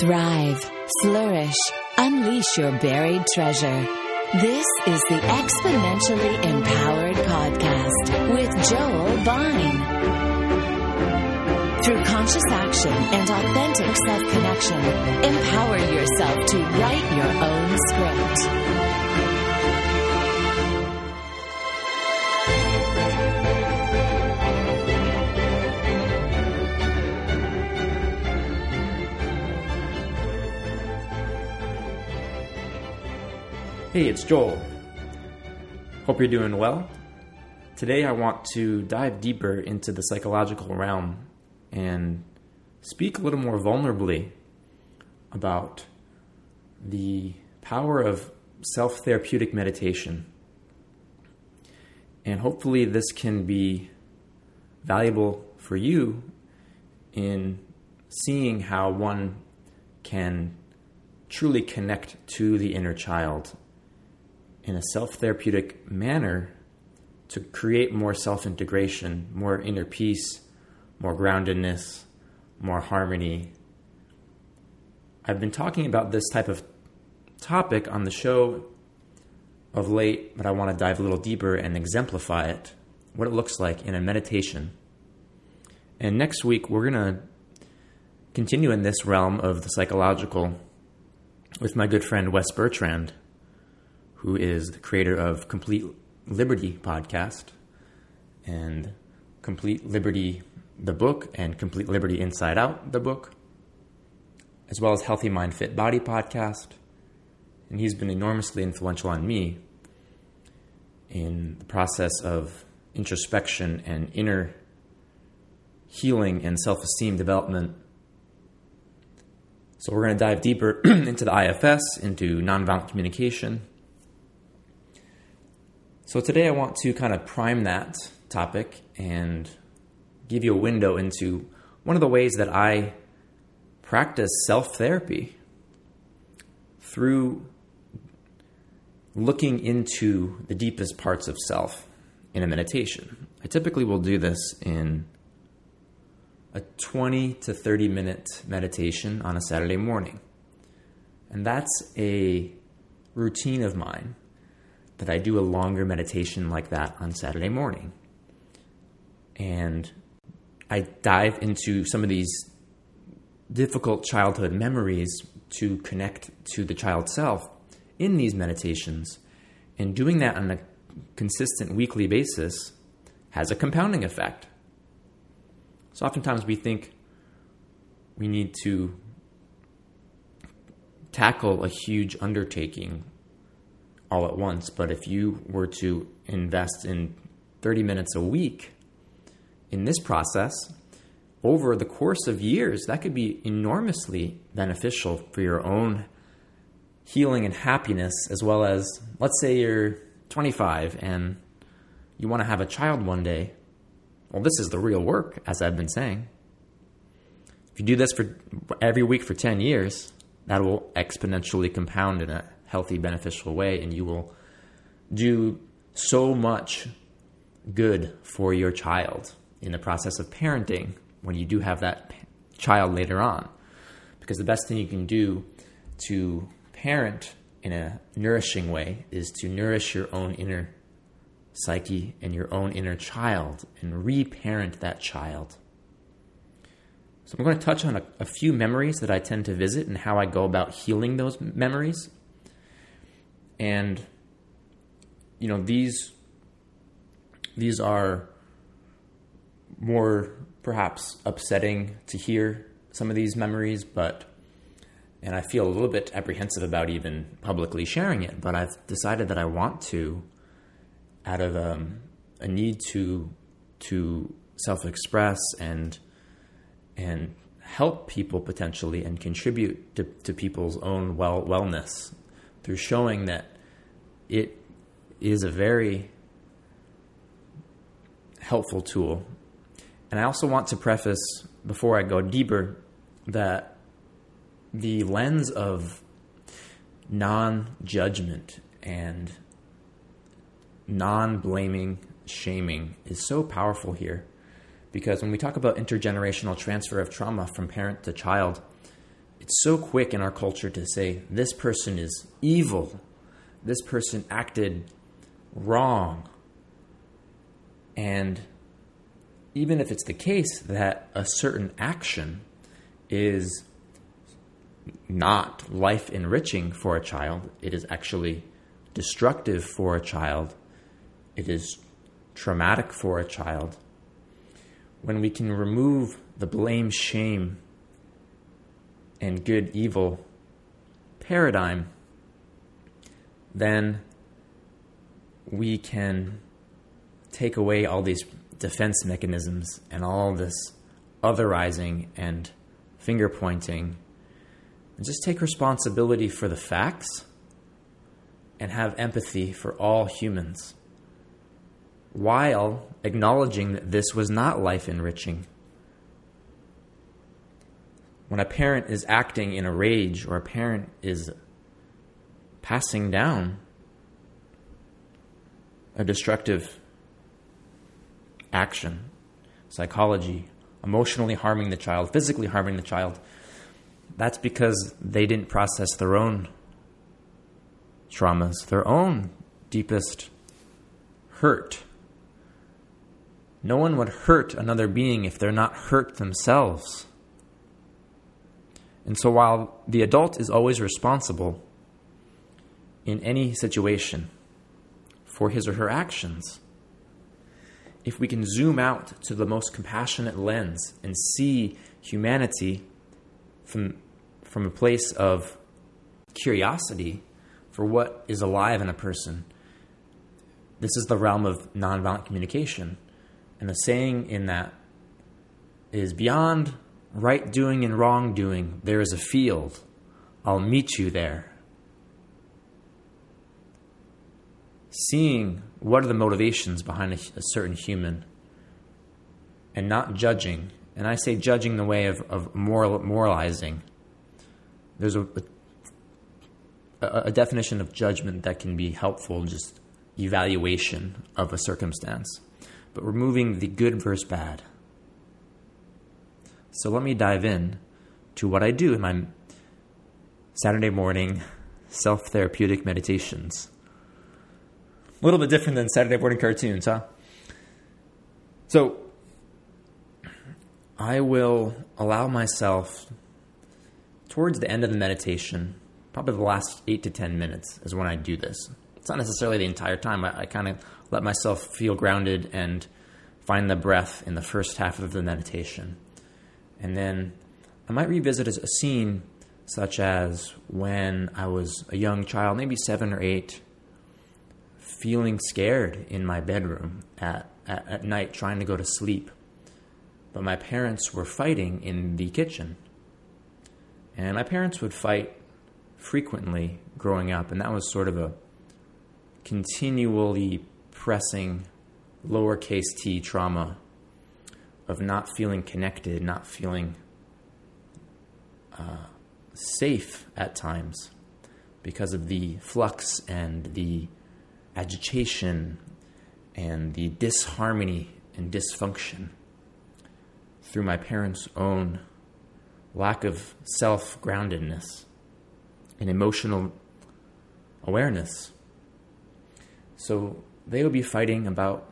thrive, flourish, unleash your buried treasure. This is the Exponentially Empowered Podcast with Joel Bine. Through conscious action and authentic self connection, empower yourself to write your own script. Hey, it's Joel. Hope you're doing well. Today I want to dive deeper into the psychological realm and speak a little more vulnerably about the power of self therapeutic meditation. And hopefully, this can be valuable for you in seeing how one can truly connect to the inner child in a self therapeutic manner to create more self integration, more inner peace, more groundedness, more harmony. I've been talking about this type of topic on the show of late, but I want to dive a little deeper and exemplify it, what it looks like in a meditation. And next week, we're going to continue in this realm of the psychological with my good friend Wes Bertrand who is the creator of Complete Liberty podcast and Complete Liberty the book and Complete Liberty Inside Out the book, as well as Healthy Mind Fit Body podcast. And he's been enormously influential on me in the process of introspection and inner healing and self esteem development. So, we're going to dive deeper into the IFS, into nonviolent communication so today I want to kind of prime that topic and give you a window into one of the ways that I practice self therapy through looking into the deepest parts of self in a meditation. I typically will do this in a 20 to 30 minute meditation on a Saturday morning. And that's a routine of mine that I do a longer meditation like that on Saturday morning. And I dive into some of these difficult childhood memories to connect to the child self in these meditations. And doing that on a consistent weekly basis has a compounding effect. So oftentimes we think we need to tackle a huge undertaking all at once. But if you were to invest in 30 minutes a week in this process, over the course of years, that could be enormously beneficial for your own healing and happiness, as well as, let's say you're 25 and you want to have a child one day. Well, this is the real work, as I've been saying. If you do this for every week for 10 years, that will exponentially compound in a healthy, beneficial way, and you will do so much good for your child in the process of parenting when you do have that child later on. Because the best thing you can do to parent in a nourishing way is to nourish your own inner psyche and your own inner child and reparent that child. So, I'm going to touch on a, a, few memories that I tend to visit and how I go about healing those memories and you know these these are more perhaps upsetting to hear some of these memories but and I feel a little bit apprehensive about even publicly sharing it but I've decided that I want to out of um, a need to to self-express and and help people potentially and contribute to, to people's own well wellness through showing that it is a very helpful tool. And I also want to preface, before I go deeper, that the lens of non judgment and non blaming, shaming is so powerful here. Because when we talk about intergenerational transfer of trauma from parent to child, it's so quick in our culture to say this person is evil, this person acted wrong. And even if it's the case that a certain action is not life enriching for a child, it is actually destructive for a child, it is traumatic for a child. When we can remove the blame, shame, and good evil paradigm, then we can take away all these defense mechanisms and all this otherizing and finger pointing and just take responsibility for the facts and have empathy for all humans while acknowledging that this was not life enriching. When a parent is acting in a rage or a parent is passing down a destructive action, psychology, emotionally harming the child, physically harming the child, that's because they didn't process their own traumas, their own deepest hurt. No one would hurt another being if they're not hurt themselves. And so while the adult is always responsible in any situation for his or her actions, if we can zoom out to the most compassionate lens and see humanity from, from a place of curiosity for what is alive in a person, this is the realm of nonviolent communication. And the saying in that is beyond right doing and wrong doing, there is a field. I'll meet you there. Seeing what are the motivations behind a, a certain human and not judging. And I say judging the way of, of moral, moralizing. There's a, a, a definition of judgment that can be helpful, just evaluation of a circumstance, but removing the good versus bad. So let me dive in to what I do in my Saturday morning self therapeutic meditations. A little bit different than Saturday morning cartoons, huh? So I will allow myself towards the end of the meditation, probably the last eight to 10 minutes is when I do this. It's not necessarily the entire time. I, I kind of let myself feel grounded and find the breath in the first half of the meditation. And then I might revisit a scene such as when I was a young child, maybe seven or eight, feeling scared in my bedroom at, at, at night, trying to go to sleep. But my parents were fighting in the kitchen. And my parents would fight frequently growing up, and that was sort of a continually pressing lowercase t trauma of not feeling connected, not feeling uh, safe at times because of the flux and the agitation and the disharmony and dysfunction through my parents' own lack of self groundedness and emotional awareness. So they would be fighting about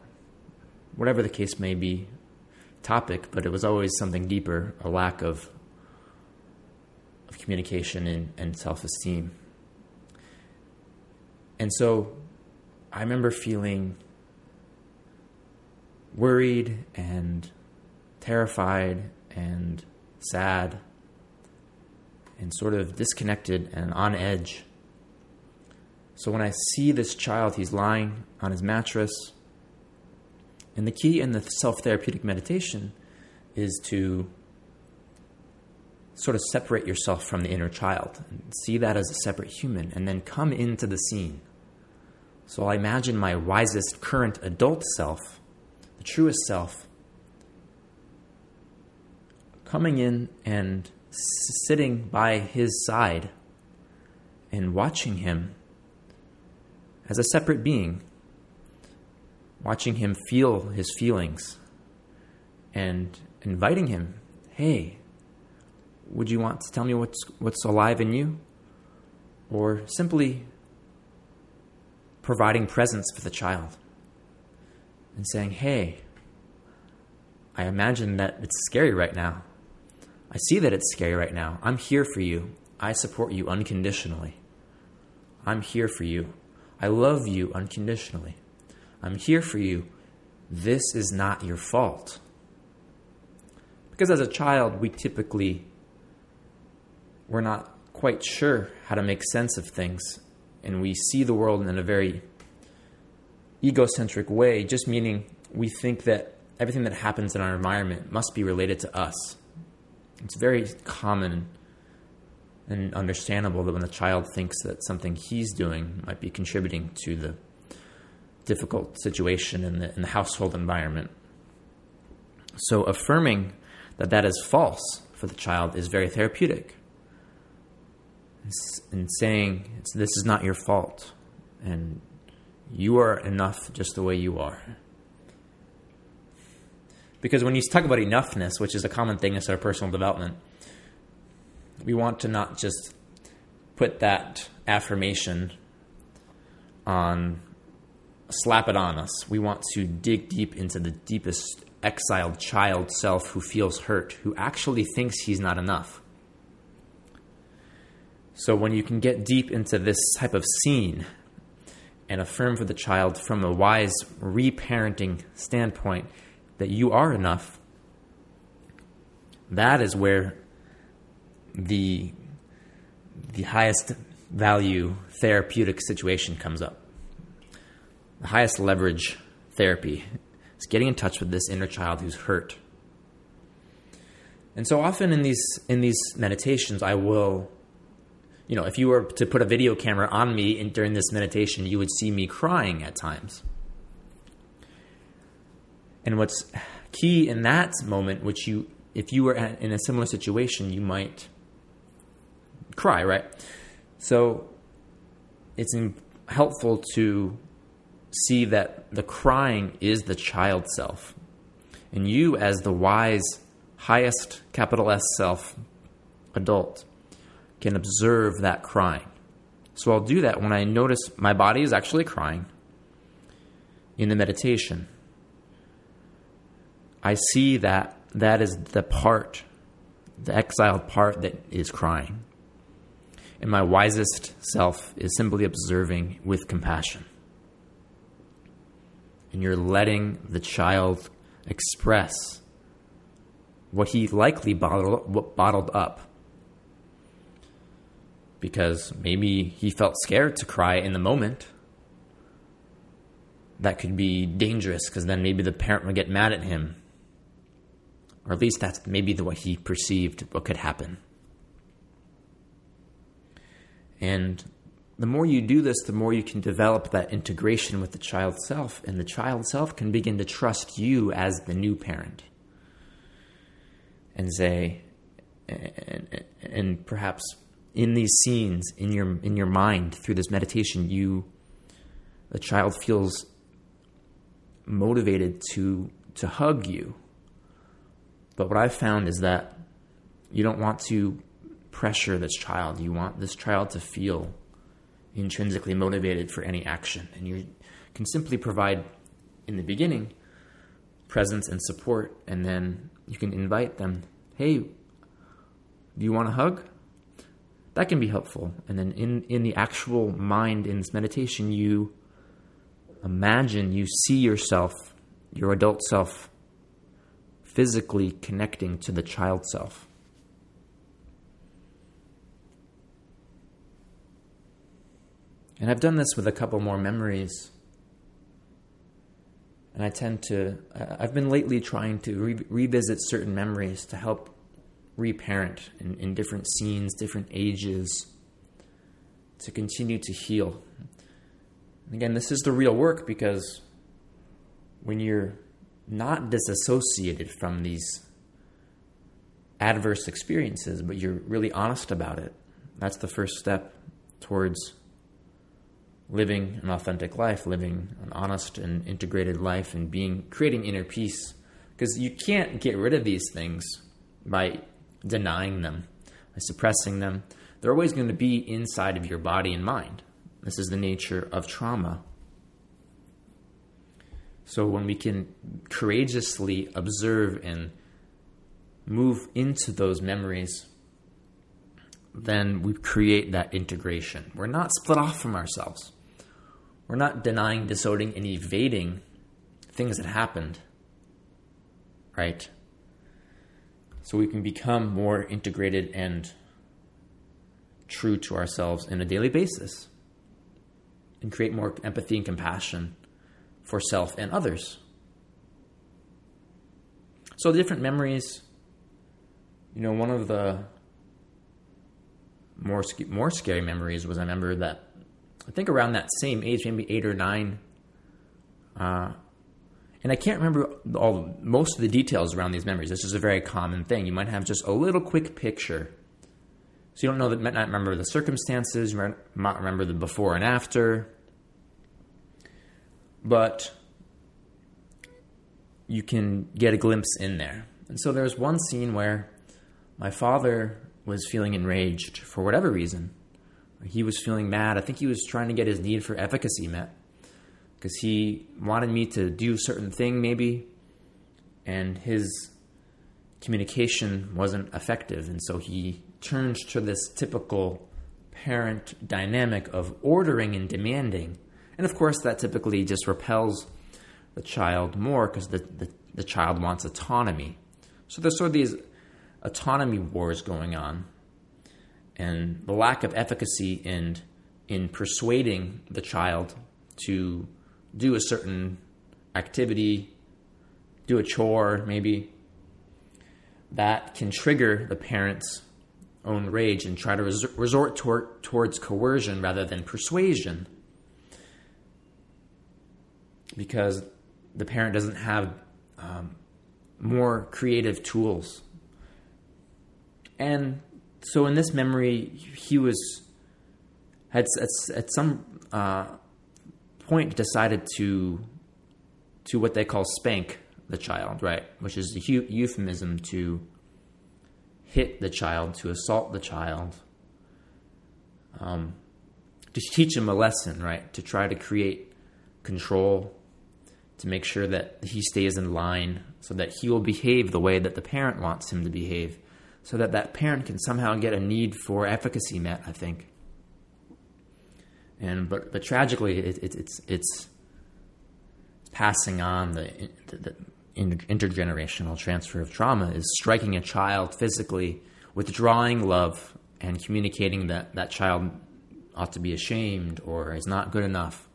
whatever the case may be topic, but it was always something deeper a lack of, of communication and, and self esteem. And so I remember feeling worried and terrified and sad and sort of disconnected and on edge. So when I see this child, he's lying on his mattress and the key in the self therapeutic meditation is to sort of separate yourself from the inner child and see that as a separate human and then come into the scene. So I imagine my wisest current adult self, the truest self, coming in and sitting by his side and watching him as a separate being watching him feel his feelings and inviting him, hey, would you want to tell me what's what's alive in you? Or simply providing presence for the child and saying, "Hey, I imagine that it's scary right now. I see that it's scary right now. I'm here for you. I support you unconditionally. I'm here for you. I love you unconditionally. I'm here for you. This is not your fault." Because as a child, we typically we're not quite sure how to make sense of things, and we see the world in a very egocentric way, just meaning we think that everything that happens in our environment must be related to us. It's very common and understandable that when a child thinks that something he's doing might be contributing to the difficult situation in the, in the household environment. So affirming that that is false for the child is very therapeutic. And saying, this is not your fault, and you are enough just the way you are. Because when you talk about enoughness, which is a common thing in our personal development, we want to not just put that affirmation on, slap it on us. We want to dig deep into the deepest exiled child self who feels hurt, who actually thinks he's not enough. So when you can get deep into this type of scene and affirm for the child from a wise reparenting standpoint that you are enough, that is where the the highest value therapeutic situation comes up. The highest leverage therapy is getting in touch with this inner child who's hurt. And so often in these in these meditations, I will, you know, if you were to put a video camera on me in, during this meditation, you would see me crying at times. And what's key in that moment, which you, if you were in a similar situation, you might cry, right? So it's helpful to see that the crying is the child self. And you, as the wise, highest capital S self adult, can observe that crying. So I'll do that when I notice my body is actually crying in the meditation. I see that that is the part, the exiled part that is crying. And my wisest self is simply observing with compassion and you're letting the child express what he likely bottled, bottled up. Because maybe he felt scared to cry in the moment. That could be dangerous because then maybe the parent would get mad at him. Or at least that's maybe the way he perceived what could happen. And the more you do this, the more you can develop that integration with the child self, and the child self can begin to trust you as the new parent. And say, and, and perhaps in these scenes, in your in your mind, through this meditation, you, the child feels motivated to to hug you. But what I've found is that you don't want to pressure this child. You want this child to feel intrinsically motivated for any action. And you can simply provide, in the beginning, presence and support, and then you can invite them, hey, do you want a hug? That can be helpful. And then in, in the actual mind, in this meditation, you imagine, you see yourself, your adult self, physically connecting to the child self. And I've done this with a couple more memories. And I tend to, I've been lately trying to re- revisit certain memories to help reparent in, in different scenes, different ages, to continue to heal. And again, this is the real work because when you're not disassociated from these adverse experiences, but you're really honest about it, that's the first step towards living an authentic life, living an honest and integrated life, and being creating inner peace. Because you can't get rid of these things by denying them. by suppressing them, they're always going to be inside of your body and mind. This is the nature of trauma. So when we can courageously observe and move into those memories, then we create that integration. We're not split off from ourselves. We're not denying, disowning, and evading things that happened. Right? So we can become more integrated and true to ourselves in a daily basis and create more empathy and compassion for self and others. So, the different memories, you know, one of the more more scary memories was I remember that I think around that same age, maybe eight or nine, uh, and I can't remember all most of the details around these memories. This is a very common thing. You might have just a little quick picture, so you don't know that might not remember the circumstances. You might not remember the before and after, but you can get a glimpse in there. And so there's one scene where my father was feeling enraged for whatever reason. He was feeling mad. I think he was trying to get his need for efficacy met because he wanted me to do a certain thing, maybe, and his communication wasn't effective. And so he turned to this typical parent dynamic of ordering and demanding. And of course, that typically just repels the child more because the, the, the child wants autonomy. So there's sort of these autonomy wars going on, and the lack of efficacy in in persuading the child to do a certain activity, do a chore, maybe that can trigger the parent's own rage and try to res- resort tor- towards coercion rather than persuasion. Because the parent doesn't have um, more creative tools and so in this memory, he was at, at some uh, point decided to to what they call spank the child, right? Which is a hu- euphemism to hit the child, to assault the child, um, to teach him a lesson, right? To try to create control, to make sure that he stays in line, so that he will behave the way that the parent wants him to behave so that that parent can somehow get a need for efficacy met. I think. And but but tragically, it, it, it's it's passing on the, the, the intergenerational transfer of trauma is striking a child physically, withdrawing love, and communicating that that child ought to be ashamed or is not good enough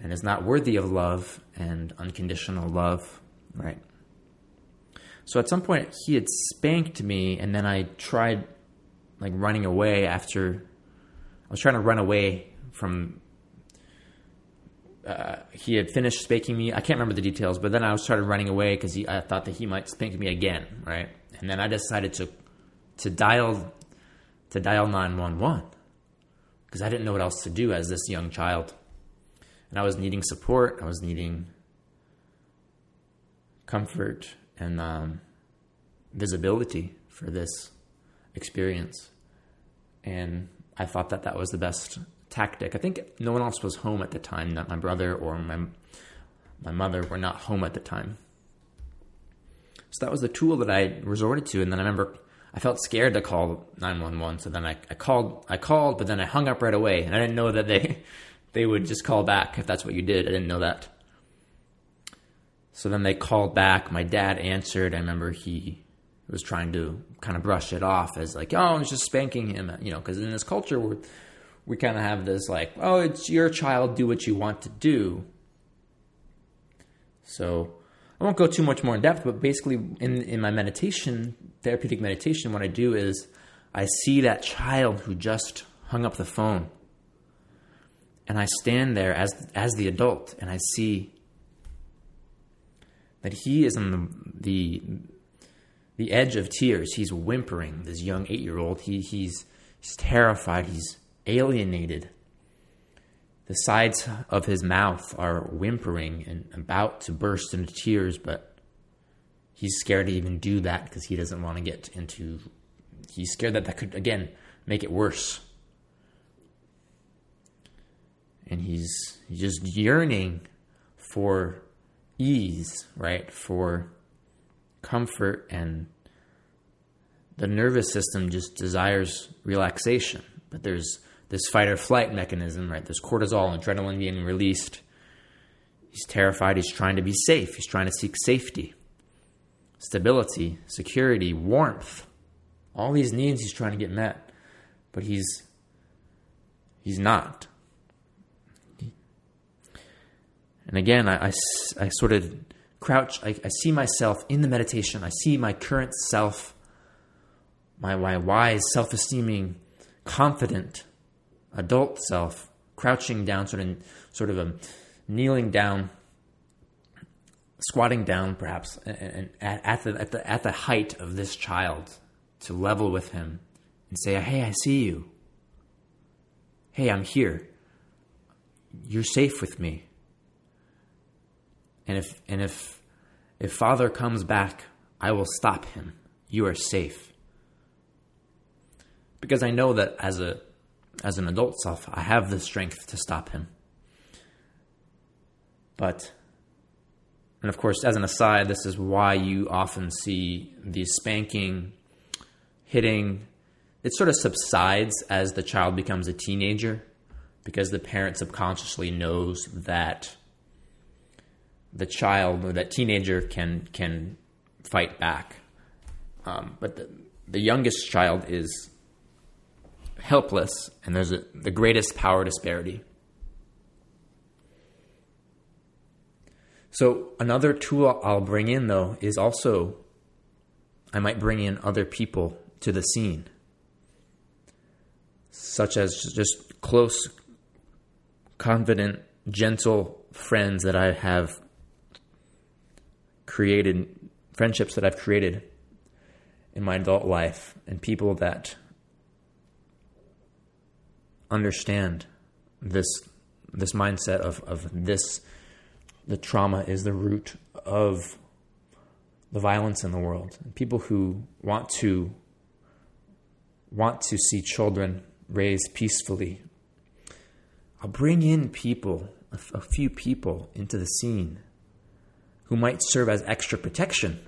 and is not worthy of love and unconditional love, right? So at some point, he had spanked me, and then I tried like running away after I was trying to run away from. Uh, he had finished spanking me. I can't remember the details, but then I started running away because I thought that he might spank me again, right? And then I decided to to dial to dial nine one one because I didn't know what else to do as this young child, and I was needing support. I was needing comfort and um, visibility for this experience. And I thought that that was the best tactic. I think no one else was home at the time, not my brother or my, my mother were not home at the time. So that was the tool that I resorted to. And then I remember I felt scared to call 911. So then I, I called, I called, but then I hung up right away. And I didn't know that they, they would just call back if that's what you did. I didn't know that. So then they called back. My dad answered. I remember he was trying to kind of brush it off as like, oh, I was just spanking him, you know, because in this culture we we kind of have this like, oh, it's your child, do what you want to do. So I won't go too much more in depth, but basically in in my meditation, therapeutic meditation, what I do is I see that child who just hung up the phone. And I stand there as as the adult and I see that he is on the, the the edge of tears. He's whimpering. This young eight year old. He he's he's terrified. He's alienated. The sides of his mouth are whimpering and about to burst into tears, but he's scared to even do that because he doesn't want to get into he's scared that that could again make it worse. And he's, he's just yearning for ease, right? For comfort and the nervous system just desires relaxation. But there's this fight or flight mechanism, right? There's cortisol adrenaline being released. He's terrified. He's trying to be safe. He's trying to seek safety, stability, security, warmth. All these needs he's trying to get met, but he's he's not. And again, I, I, I sort of crouch. I, I see myself in the meditation. I see my current self, my, my wise, self esteeming, confident adult self crouching down, sort of, sort of a kneeling down, squatting down, perhaps, and, at, at, the, at, the, at the height of this child to level with him and say, Hey, I see you. Hey, I'm here. You're safe with me. And if, and if, if Father comes back, I will stop him. You are safe. Because I know that as a as an adult self, I have the strength to stop him. But, and of course, as an aside, this is why you often see the spanking, hitting, it sort of subsides as the child becomes a teenager because the parent subconsciously knows that the child or that teenager can can fight back. Um, but the, the youngest child is helpless, and there's a, the greatest power disparity. So, another tool I'll bring in, though, is also I might bring in other people to the scene, such as just close, confident, gentle friends that I have created, friendships that I've created in my adult life, and people that understand this this mindset of, of this the trauma is the root of the violence in the world. People who want to want to see children raised peacefully. I'll bring in people, a, a few people into the scene who might serve as extra protection,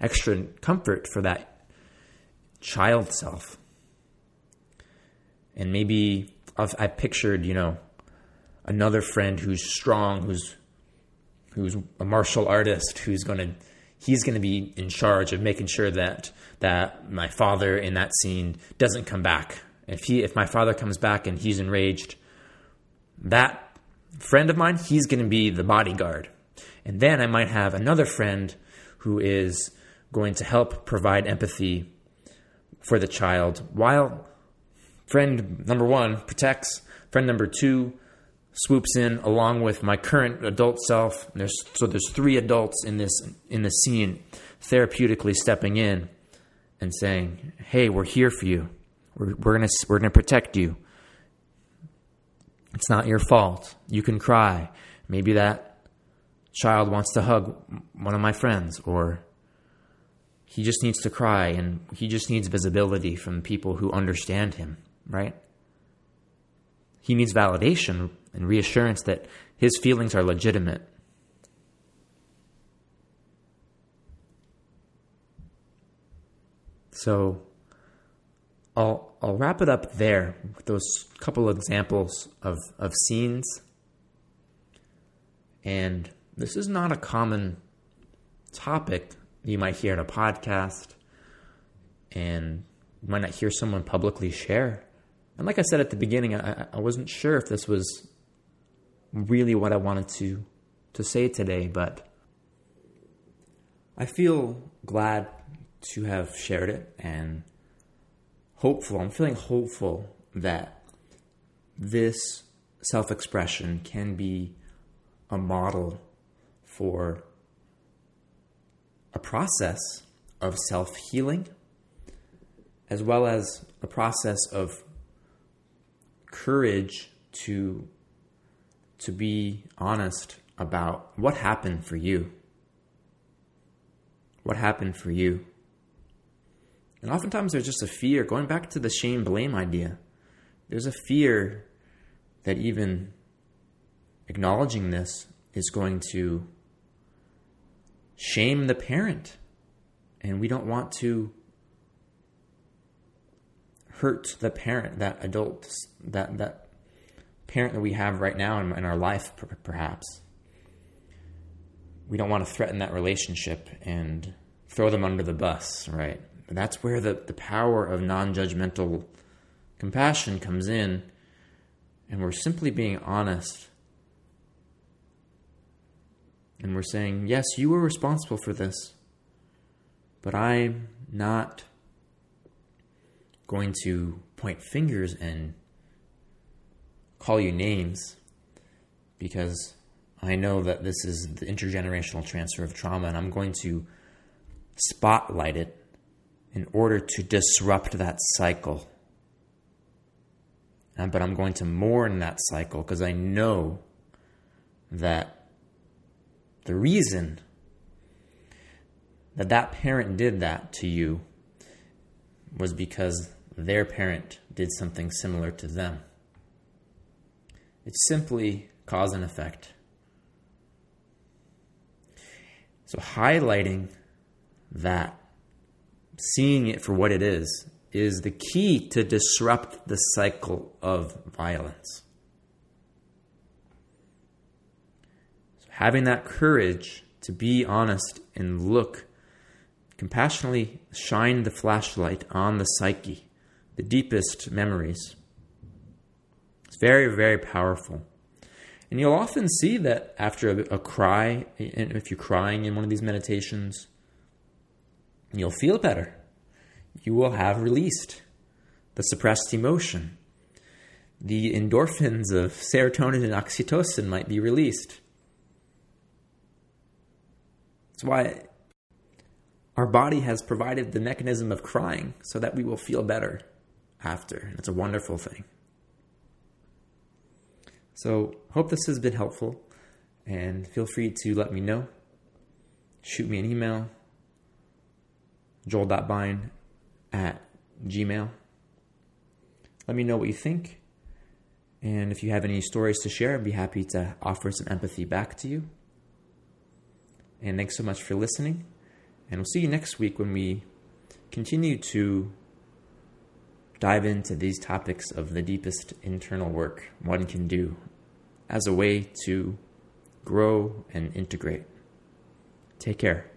extra comfort for that child self and maybe I've, I pictured, you know, another friend who's strong, who's who's a martial artist, who's going to he's going to be in charge of making sure that that my father in that scene doesn't come back. If he if my father comes back and he's enraged, that friend of mine, he's going to be the bodyguard. And then I might have another friend who is going to help provide empathy for the child while Friend number one protects. Friend number two swoops in along with my current adult self. There's, so there's three adults in this in the scene, therapeutically stepping in and saying, "Hey, we're here for you. We're, we're gonna we're gonna protect you. It's not your fault. You can cry. Maybe that child wants to hug one of my friends, or he just needs to cry, and he just needs visibility from people who understand him." Right? He needs validation and reassurance that his feelings are legitimate. So I'll I'll wrap it up there with those couple of examples of, of scenes. And this is not a common topic you might hear in a podcast and you might not hear someone publicly share. And like I said at the beginning, I, I wasn't sure if this was really what I wanted to to say today, but I feel glad to have shared it and hopeful. I'm feeling hopeful that this self expression can be a model for a process of self healing as well as a process of courage to to be honest about what happened for you. What happened for you? And oftentimes there's just a fear, going back to the shame blame idea, there's a fear that even acknowledging this is going to shame the parent. And we don't want to hurt the parent, that adult, that, that parent that we have right now in, in our life, perhaps. We don't want to threaten that relationship and throw them under the bus, right? That's where the, the power of non judgmental compassion comes in, and we're simply being honest. And we're saying, yes, you were responsible for this, but I'm not going to point fingers and call you names because I know that this is the intergenerational transfer of trauma, and I'm going to spotlight it in order to disrupt that cycle. But I'm going to mourn that cycle because I know that the reason that that parent did that to you was because their parent did something similar to them. It's simply cause and effect. So, highlighting that, seeing it for what it is, is the key to disrupt the cycle of violence. So having that courage to be honest and look, compassionately shine the flashlight on the psyche, the deepest memories. It's very, very powerful. And you'll often see that after a, a cry, if you're crying in one of these meditations, you'll feel better. You will have released the suppressed emotion. The endorphins of serotonin and oxytocin might be released. That's why our body has provided the mechanism of crying so that we will feel better after. And it's a wonderful thing. So, hope this has been helpful and feel free to let me know. Shoot me an email, joel.bine at gmail. Let me know what you think. And if you have any stories to share, I'd be happy to offer some empathy back to you. And thanks so much for listening. And we'll see you next week when we continue to dive into these topics of the deepest internal work one can do as a way to grow and integrate. Take care.